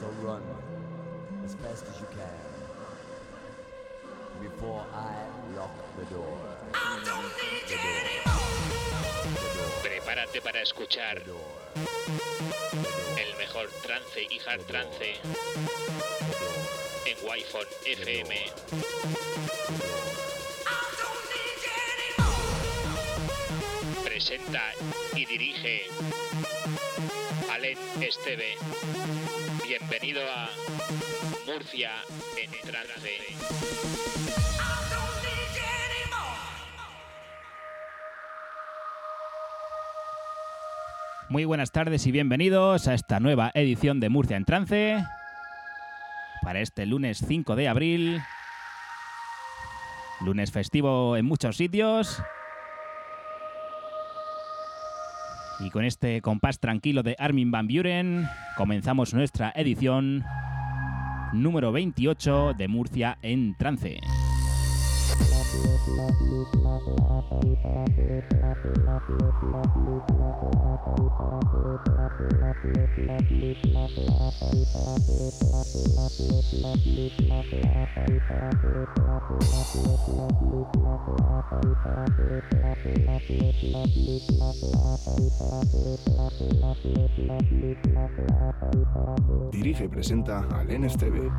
So run as fast as you can before I lock the door. The door. Prepárate para escuchar el mejor trance y hard trance en Wi-Fi FM. Presenta y dirige Alen Esteve. Bienvenido a Murcia en trance. Muy buenas tardes y bienvenidos a esta nueva edición de Murcia en Trance. Para este lunes 5 de abril. Lunes festivo en muchos sitios. Y con este compás tranquilo de Armin Van Buren comenzamos nuestra edición número 28 de Murcia en Trance. Dirige y presenta al NSTV.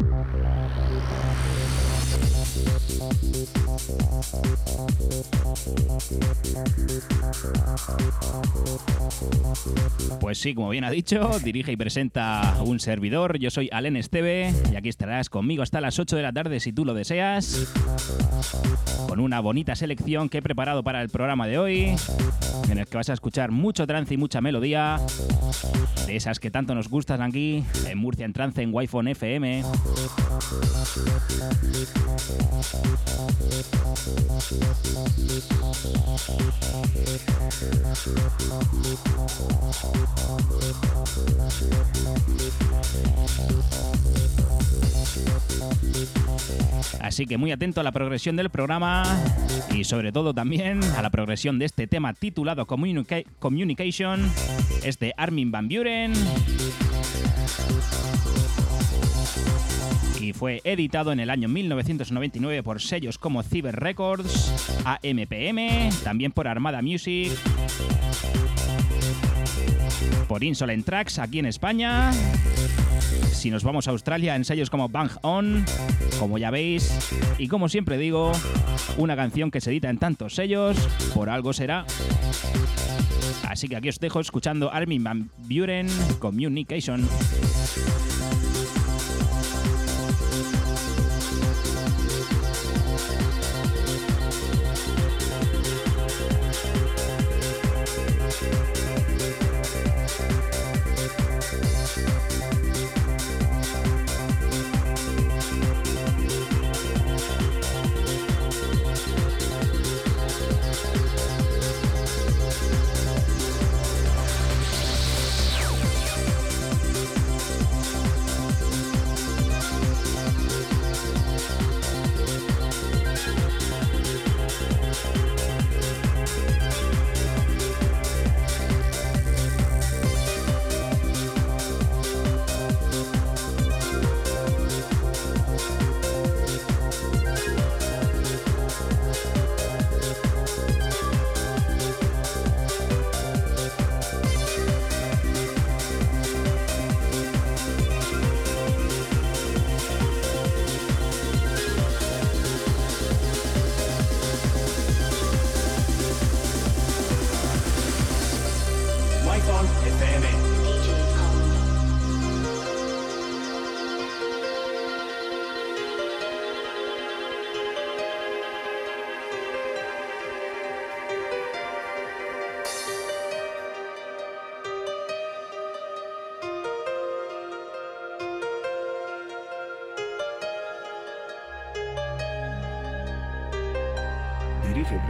Pues sí, como bien ha dicho, dirige y presenta un servidor. Yo soy Alen Esteve y aquí estarás conmigo hasta las 8 de la tarde si tú lo deseas. Con una bonita selección que he preparado para el programa de hoy, en el que vas a escuchar mucho trance y mucha melodía, de esas que tanto nos gustan aquí en Murcia en Trance en Wi-Fi FM. Así que muy atento a la progresión del programa y sobre todo también a la progresión de este tema titulado Communica- Communication. Es de Armin Van Buren y fue editado en el año 1999 por sellos como Cyber Records, AMPM, también por Armada Music, por Insolent Tracks aquí en España. Si nos vamos a Australia, en sellos como Bang On, como ya veis, y como siempre digo, una canción que se edita en tantos sellos, por algo será. Así que aquí os dejo escuchando Armin Van Buren Communication.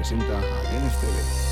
Dirige y presenta al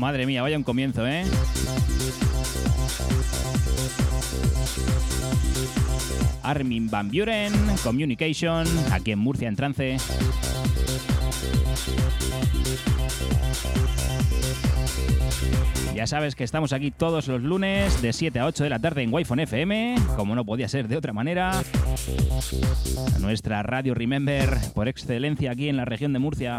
Madre mía, vaya un comienzo, ¿eh? Armin Van Buren, Communication, aquí en Murcia en trance. Ya sabes que estamos aquí todos los lunes de 7 a 8 de la tarde en Wi-Fi FM, como no podía ser de otra manera. Nuestra radio Remember por excelencia aquí en la región de Murcia.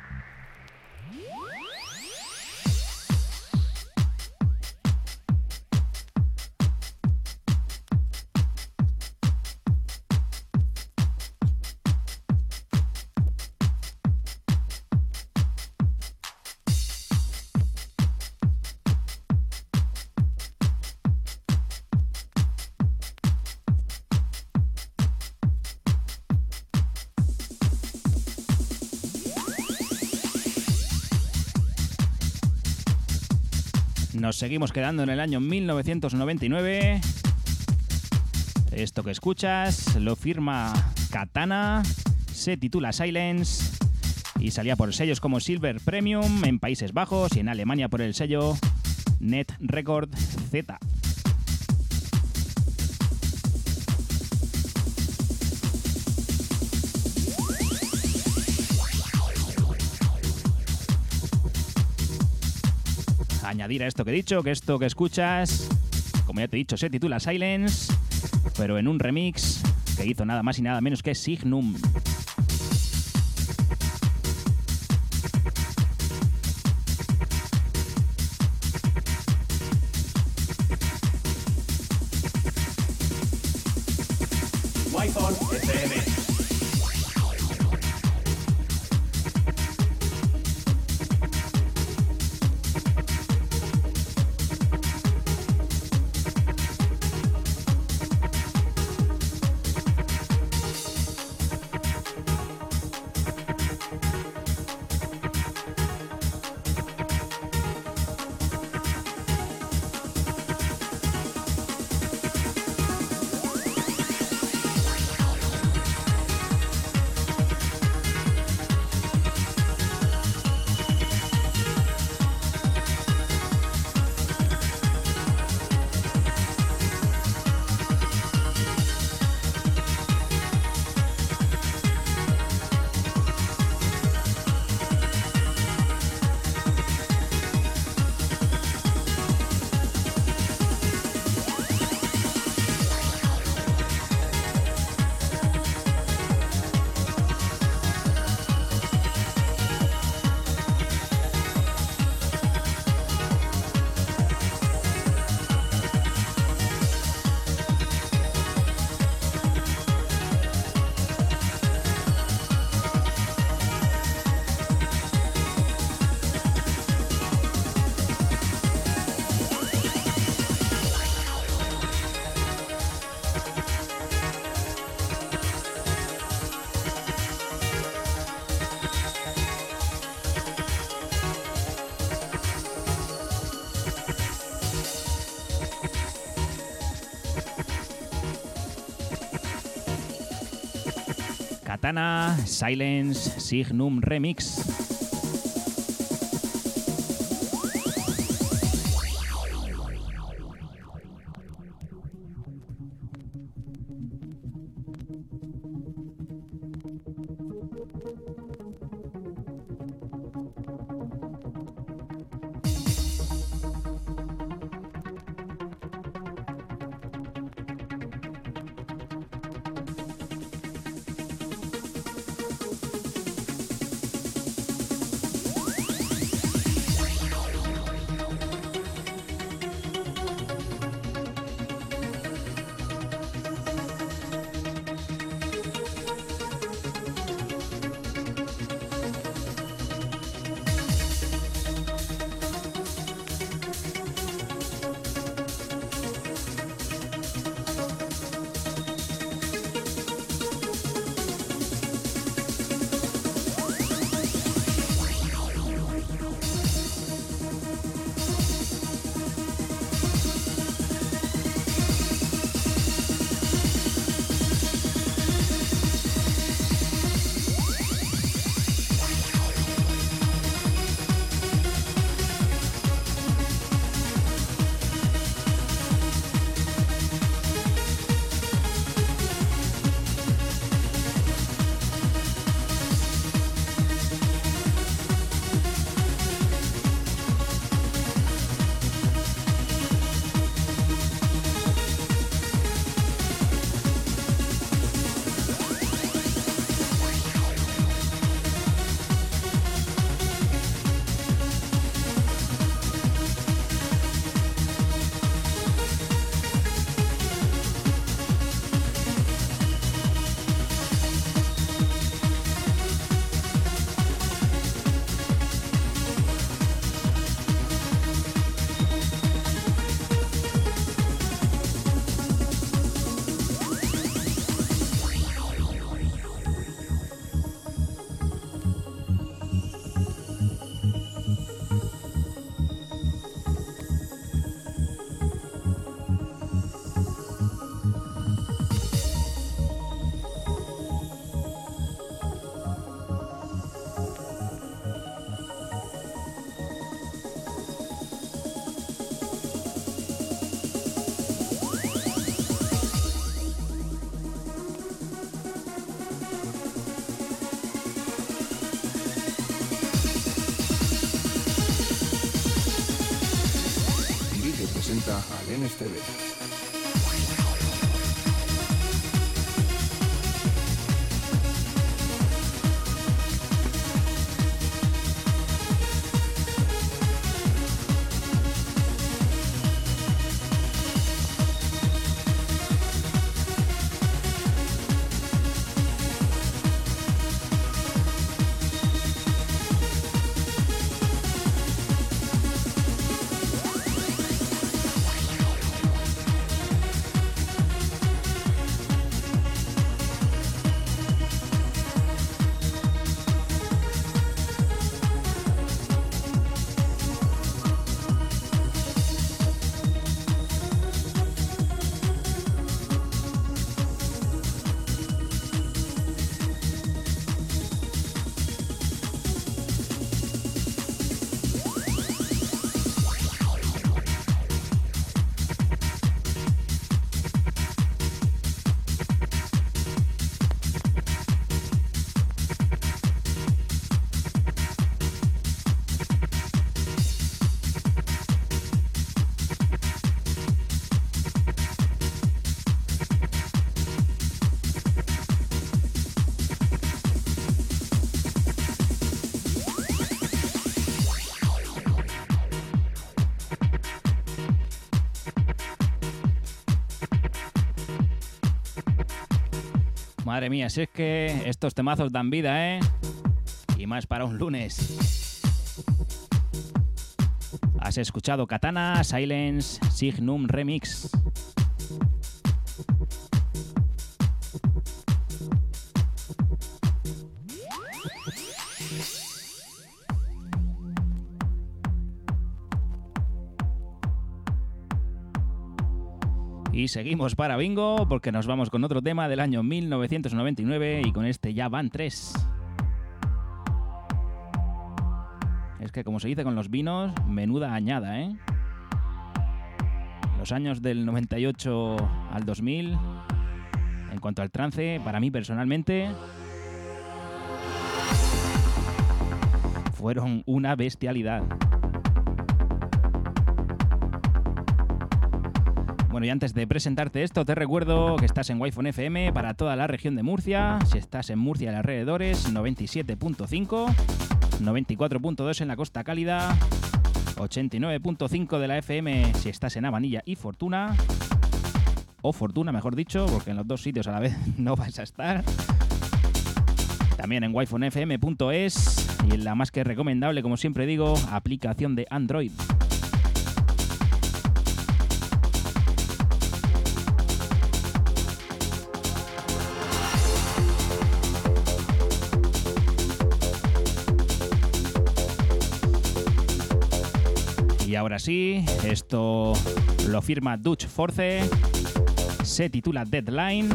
seguimos quedando en el año 1999. Esto que escuchas lo firma Katana, se titula Silence y salía por sellos como Silver Premium en Países Bajos y en Alemania por el sello Net Record Z. añadir a esto que he dicho, que esto que escuchas, como ya te he dicho, se titula Silence, pero en un remix que hizo nada más y nada menos que Signum. Katana Silence Signum Remix. Esteve. Madre mía, si es que estos temazos dan vida, ¿eh? Y más para un lunes. Has escuchado Katana, Silence, Signum Remix. Seguimos para Bingo porque nos vamos con otro tema del año 1999 y con este ya van tres. Es que como se dice con los vinos, menuda añada, ¿eh? Los años del 98 al 2000, en cuanto al trance, para mí personalmente, fueron una bestialidad. Bueno, y antes de presentarte esto, te recuerdo que estás en Wi-Fi FM para toda la región de Murcia. Si estás en Murcia y alrededores, 97.5, 94.2 en la Costa Cálida, 89.5 de la FM si estás en Avanilla y Fortuna, o Fortuna, mejor dicho, porque en los dos sitios a la vez no vas a estar. También en wifonfm.es y en la más que recomendable, como siempre digo, aplicación de Android. Ahora sí, esto lo firma Dutch Force, se titula Deadline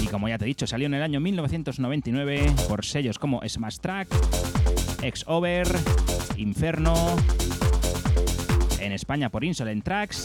y como ya te he dicho, salió en el año 1999 por sellos como Smash Track, X-Over, Inferno, en España por Insolent Tracks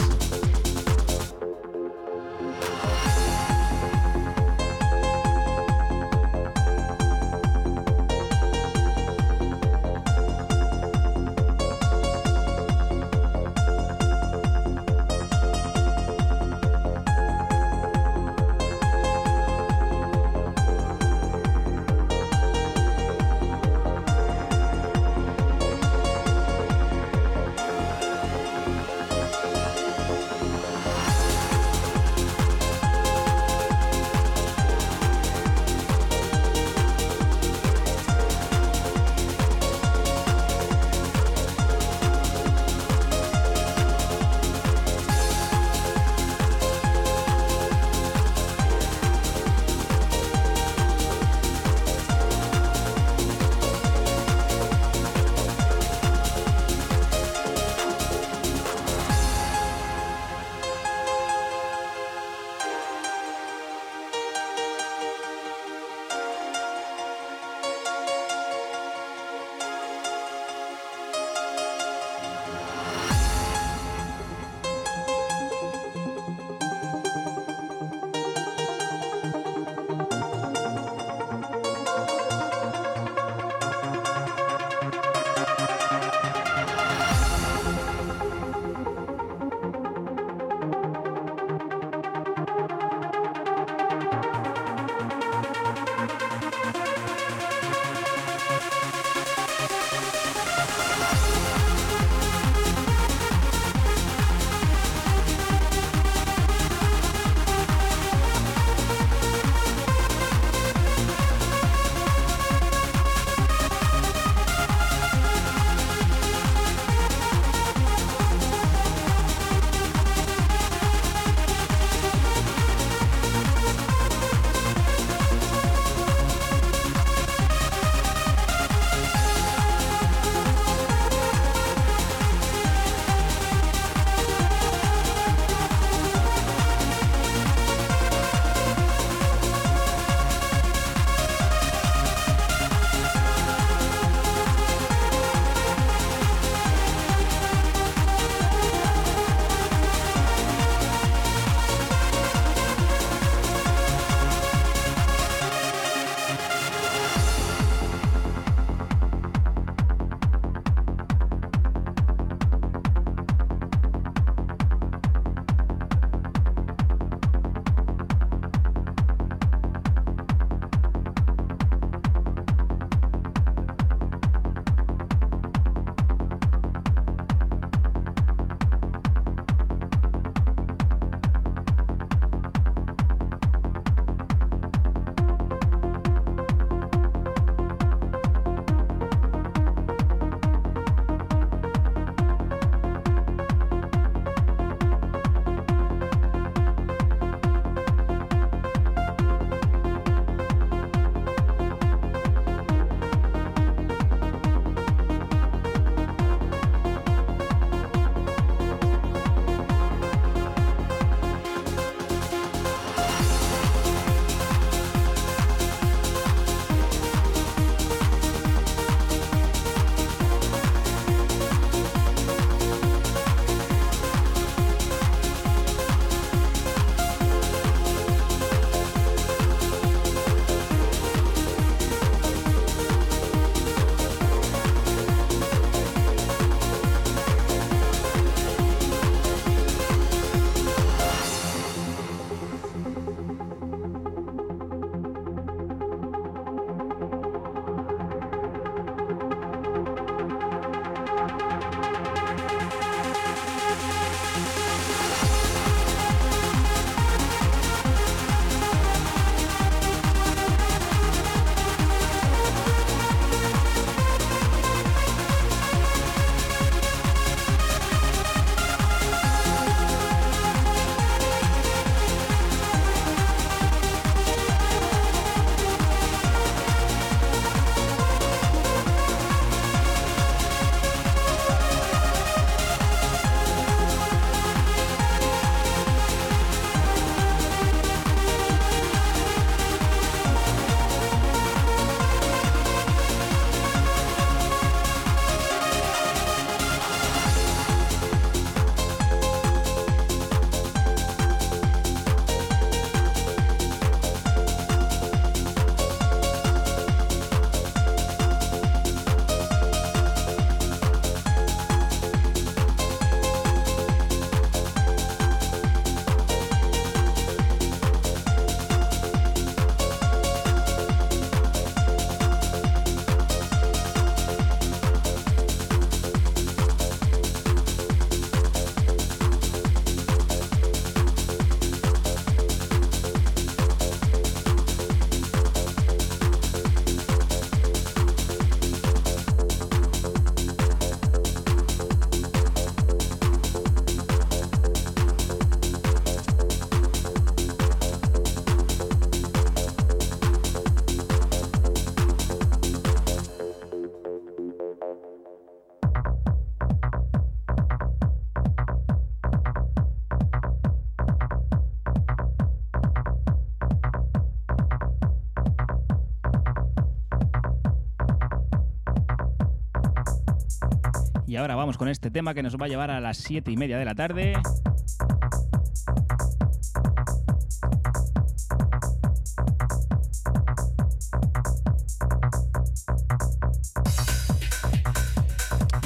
ahora vamos con este tema que nos va a llevar a las 7 y media de la tarde.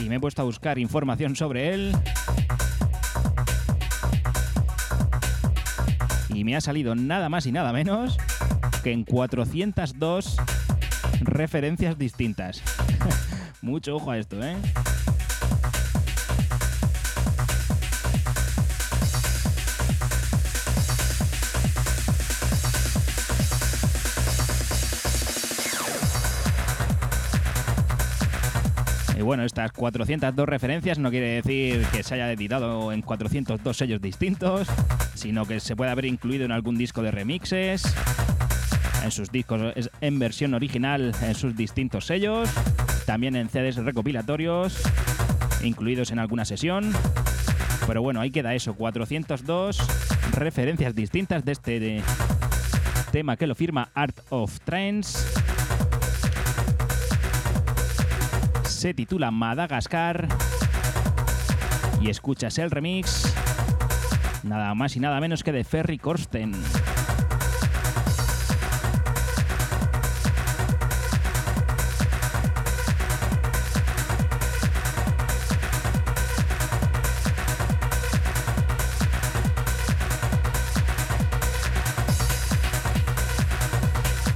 Y me he puesto a buscar información sobre él. Y me ha salido nada más y nada menos que en 402 referencias distintas. Mucho ojo a esto, ¿eh? Bueno, estas 402 referencias no quiere decir que se haya editado en 402 sellos distintos, sino que se puede haber incluido en algún disco de remixes, en sus discos en versión original en sus distintos sellos, también en CDs recopilatorios, incluidos en alguna sesión. Pero bueno, ahí queda eso, 402 referencias distintas de este tema que lo firma Art of Trends. Se titula Madagascar y escuchas el remix nada más y nada menos que de Ferry Corsten.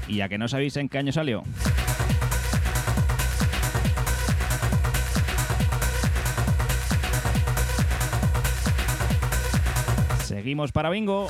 ¿Y a que no sabéis en qué año salió? Seguimos para bingo.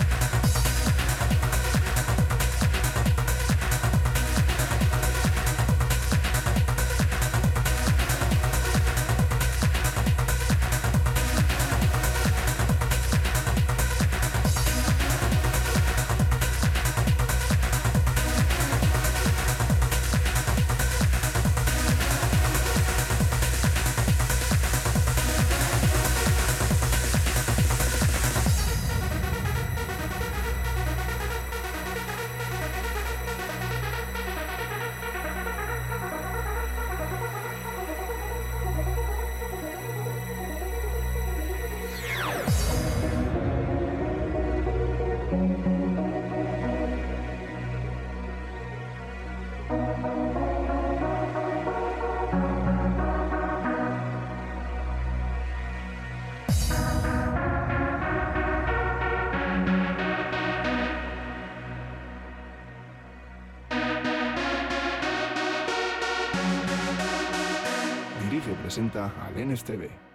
Presenta al NSTV.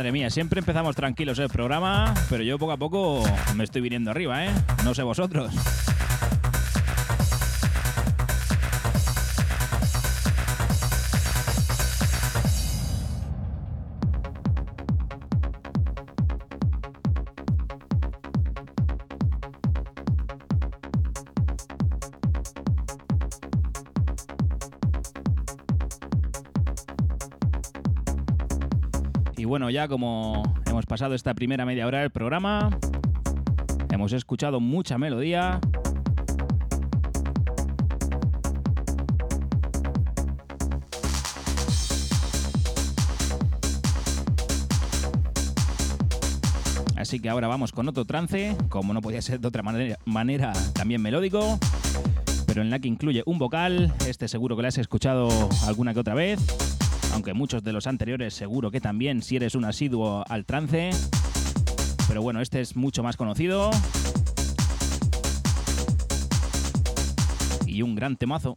Madre mía, siempre empezamos tranquilos el programa, pero yo poco a poco me estoy viniendo arriba, ¿eh? No sé vosotros. Bueno, ya como hemos pasado esta primera media hora del programa, hemos escuchado mucha melodía. Así que ahora vamos con otro trance, como no podía ser de otra manera, también melódico, pero en la que incluye un vocal, este seguro que lo has escuchado alguna que otra vez aunque muchos de los anteriores seguro que también si eres un asiduo al trance. Pero bueno, este es mucho más conocido. Y un gran temazo.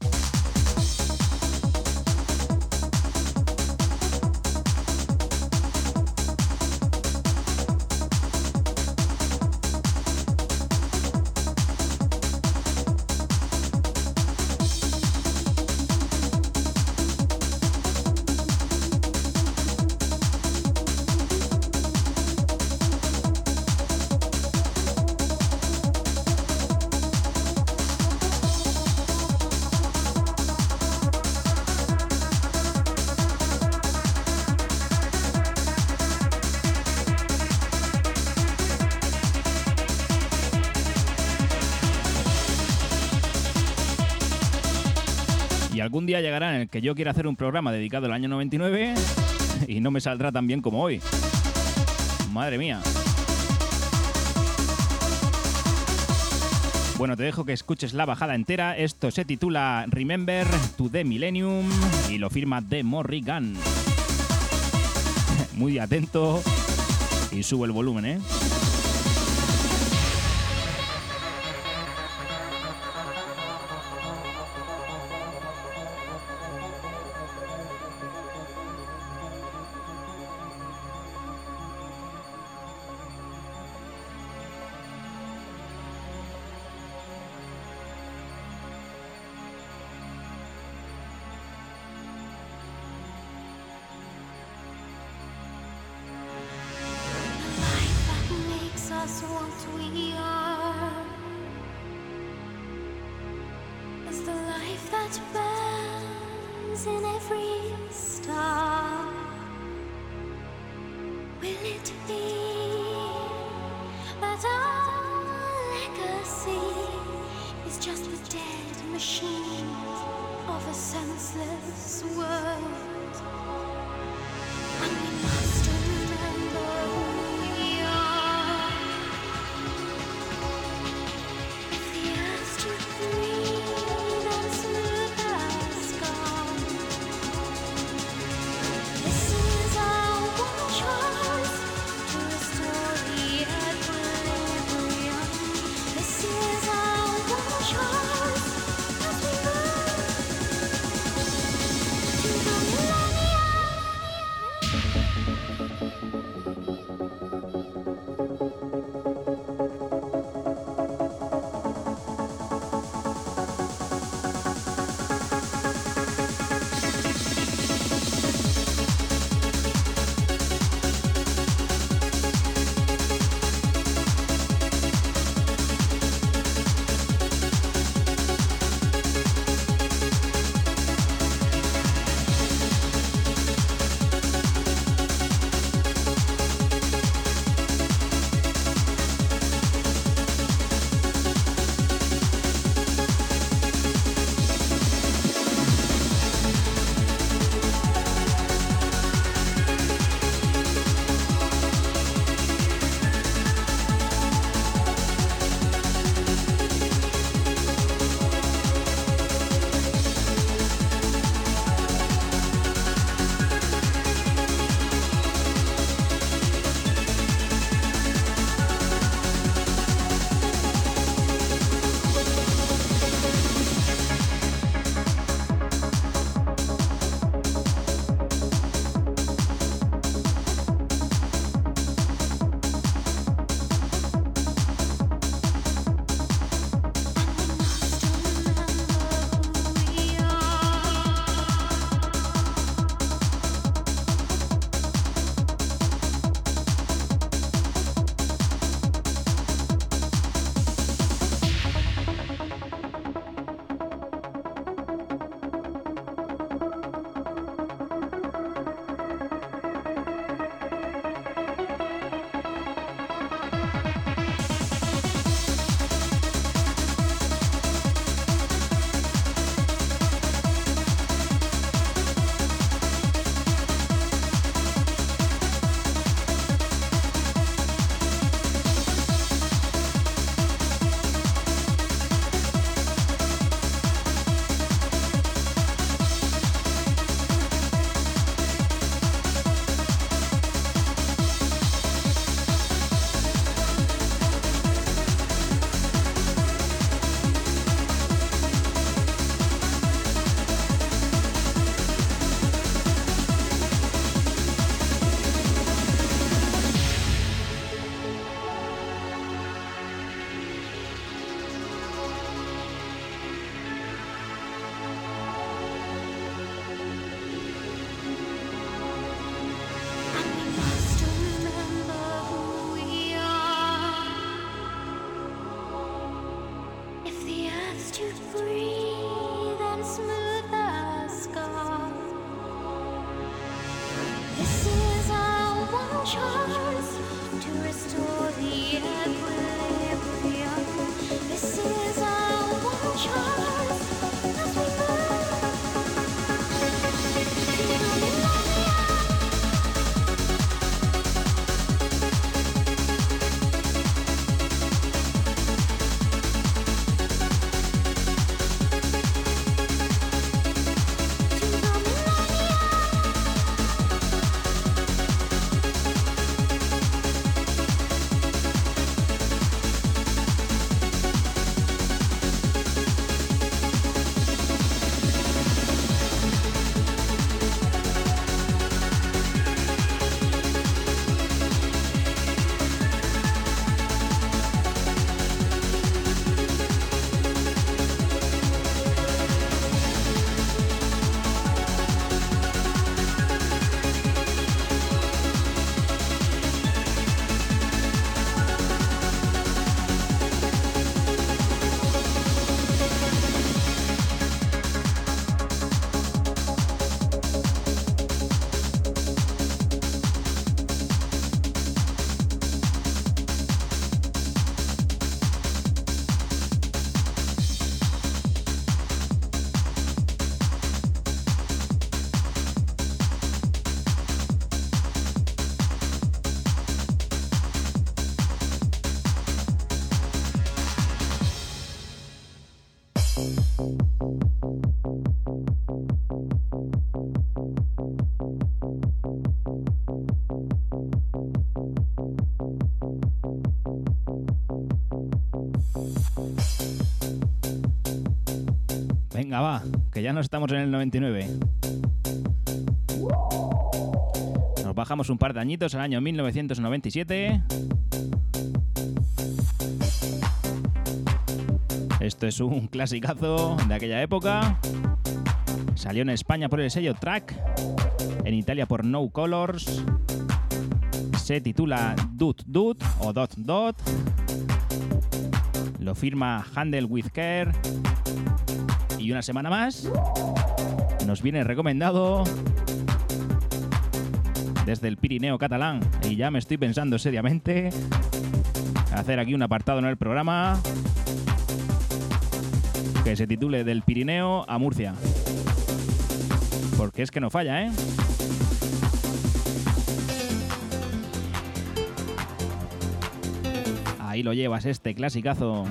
Que yo quiera hacer un programa dedicado al año 99 y no me saldrá tan bien como hoy. Madre mía. Bueno, te dejo que escuches la bajada entera. Esto se titula Remember to the Millennium y lo firma The Morrigan. Muy atento y subo el volumen, ¿eh? Venga, va, que ya no estamos en el 99. Nos bajamos un par de añitos al año 1997. Esto es un clasicazo de aquella época. Salió en España por el sello Track, en Italia por No Colors. Se titula Dut Dut o Dot Dot. Lo firma Handle with Care. Y una semana más nos viene recomendado desde el Pirineo catalán. Y ya me estoy pensando seriamente hacer aquí un apartado en el programa que se titule Del Pirineo a Murcia. Porque es que no falla, ¿eh? Ahí lo llevas, este clasicazo.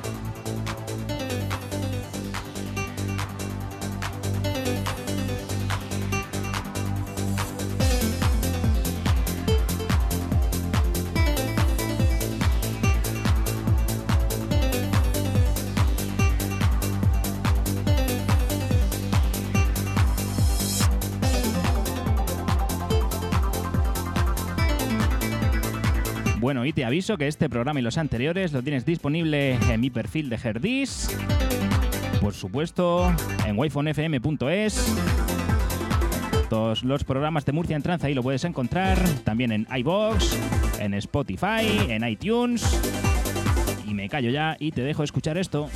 aviso que este programa y los anteriores lo tienes disponible en mi perfil de Herdis. Por supuesto, en wifonfm.es. Todos los programas de Murcia en Tranza ahí lo puedes encontrar. También en iBox, en Spotify, en iTunes. Y me callo ya y te dejo escuchar esto.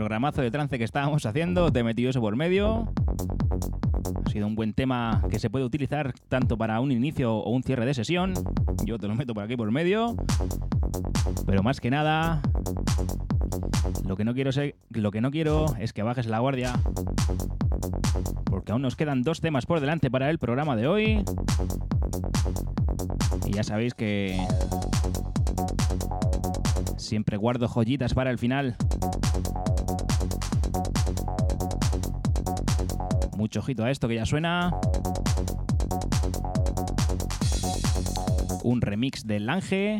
Programazo de trance que estábamos haciendo, te he metido eso por medio. Ha sido un buen tema que se puede utilizar tanto para un inicio o un cierre de sesión. Yo te lo meto por aquí por medio. Pero más que nada, lo que no quiero, lo que no quiero es que bajes la guardia. Porque aún nos quedan dos temas por delante para el programa de hoy. Y ya sabéis que siempre guardo joyitas para el final. Mucho ojito a esto que ya suena. Un remix del Lange.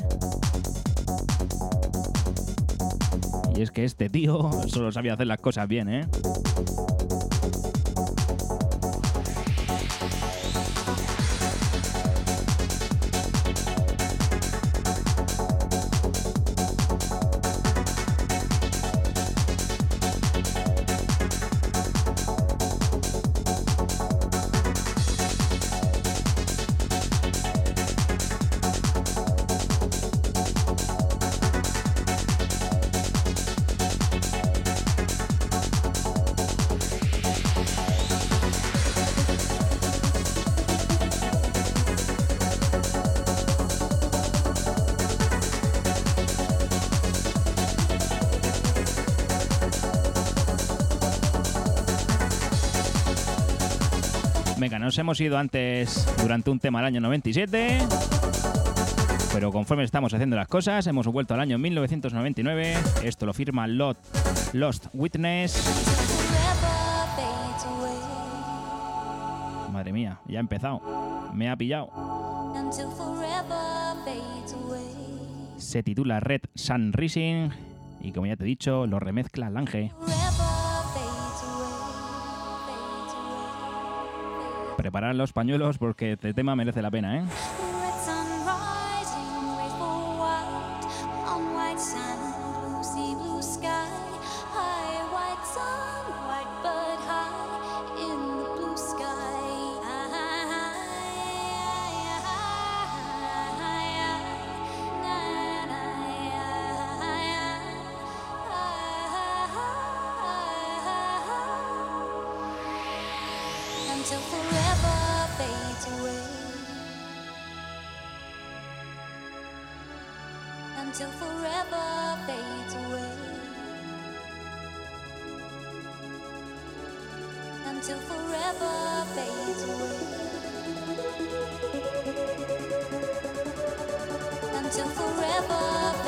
Y es que este tío solo sabía hacer las cosas bien, ¿eh? Nos hemos ido antes durante un tema al año 97. Pero conforme estamos haciendo las cosas, hemos vuelto al año 1999. Esto lo firma Lost Witness. Madre mía, ya ha empezado. Me ha pillado. Se titula Red Sun Rising y como ya te he dicho, lo remezcla Lange. Preparar los pañuelos porque este tema merece la pena, ¿eh? till forever fades away. Until forever fades away. Until forever.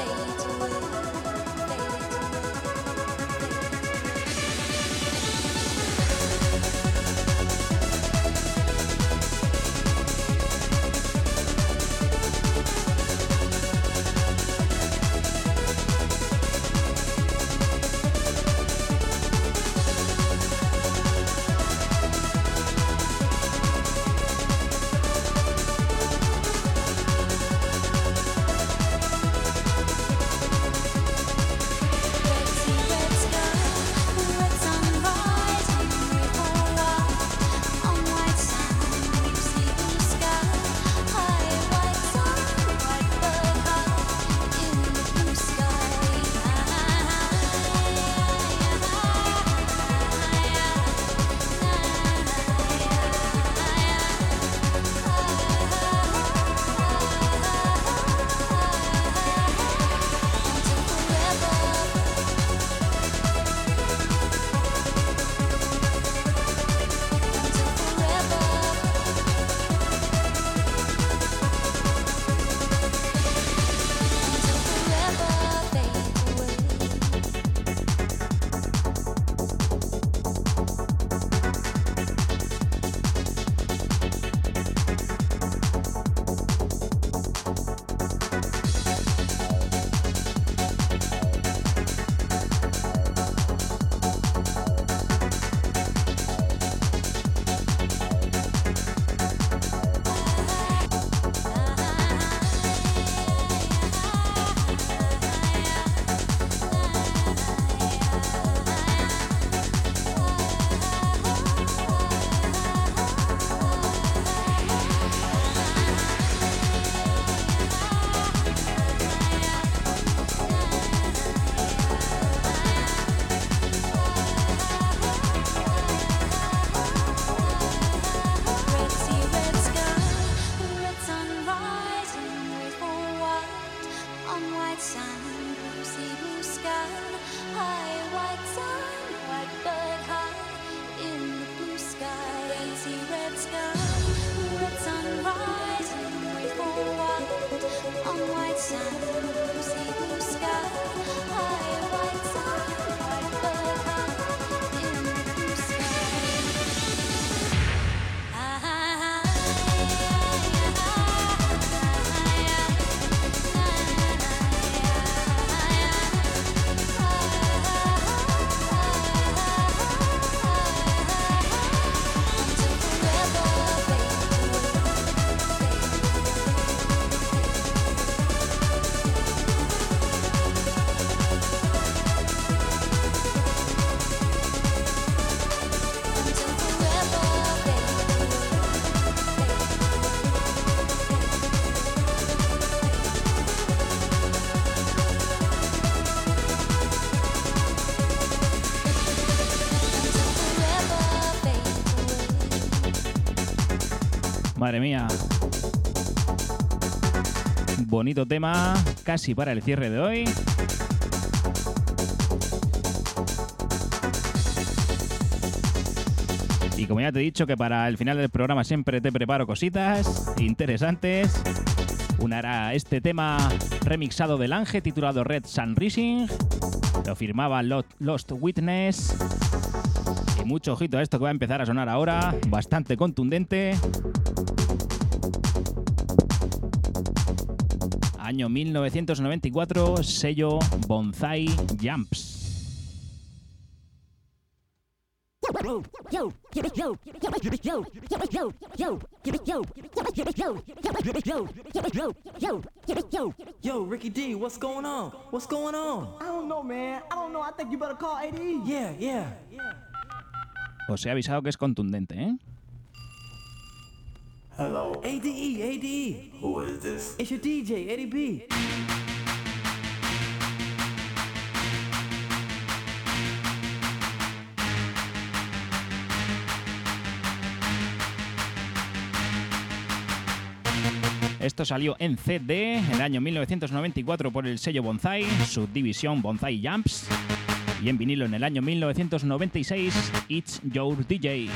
Madre mía. Bonito tema, casi para el cierre de hoy. Y como ya te he dicho que para el final del programa siempre te preparo cositas interesantes. Una era este tema remixado del Ángel titulado Red Sun Rising. Lo firmaba Lost Witness. Y mucho ojito a esto que va a empezar a sonar ahora. Bastante contundente. año 1994, sello Bonsai Jumps. Yo, Ricky D, what's going on? What's going on? I don't know, man. I don't know. I think you better call AD. Yeah, yeah. Os he avisado que es contundente, ¿eh? Hello. ADE, ADE. Who is this? It's your DJ, Eddie B. Esto salió en CD en el año 1994 por el sello Bonsai, subdivisión Bonsai Jumps. Y en vinilo en el año 1996, It's Your DJ.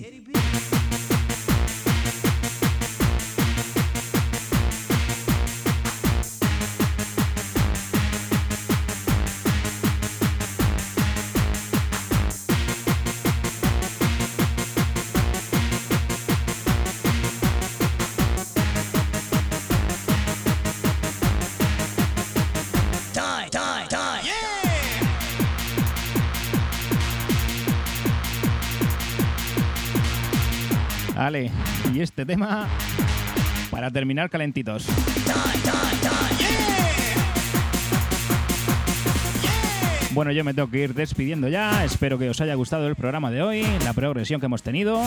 ele este tema para terminar calentitos. Bueno, yo me tengo que ir despidiendo ya. Espero que os haya gustado el programa de hoy, la progresión que hemos tenido.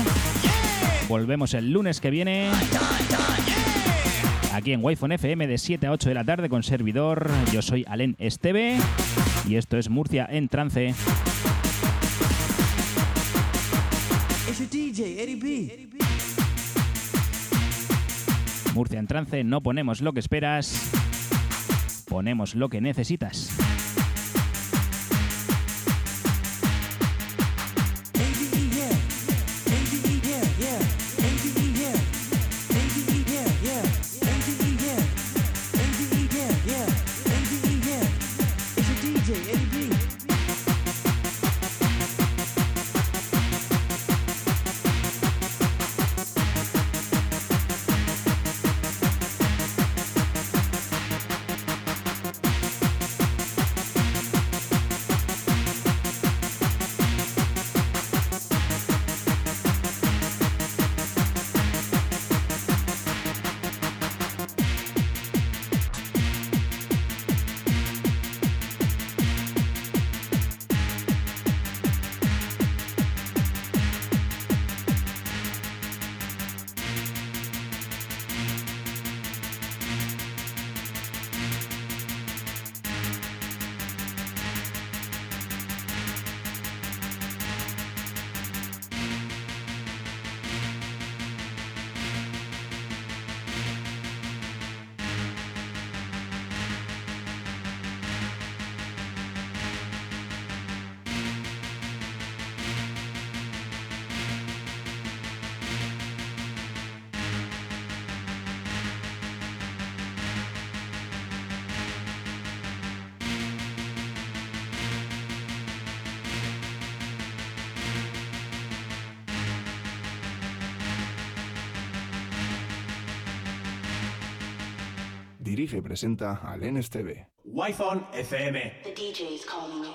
Volvemos el lunes que viene. Aquí en wi FM de 7 a 8 de la tarde con servidor. Yo soy Alen Esteve y esto es Murcia en trance. Murcia en trance, no ponemos lo que esperas, ponemos lo que necesitas. Dirige y presenta al NSTV. Wi-Fi FM. The DJ is calling you.